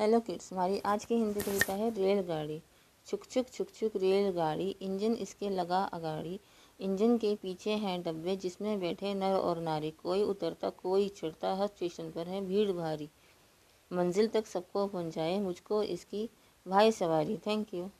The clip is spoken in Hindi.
हेलो किड्स हमारी आज की हिंदी कविता है रेलगाड़ी। छुक छुक छुक छुक रेलगाड़ी, इंजन इसके लगा अगाड़ी। इंजन के पीछे हैं डब्बे जिसमें बैठे नर और नारी। कोई उतरता, कोई चढ़ता, हर स्टेशन पर है भीड़ भारी। मंजिल तक सबको पहुँचाए मुझको इसकी भाई सवारी। Thank you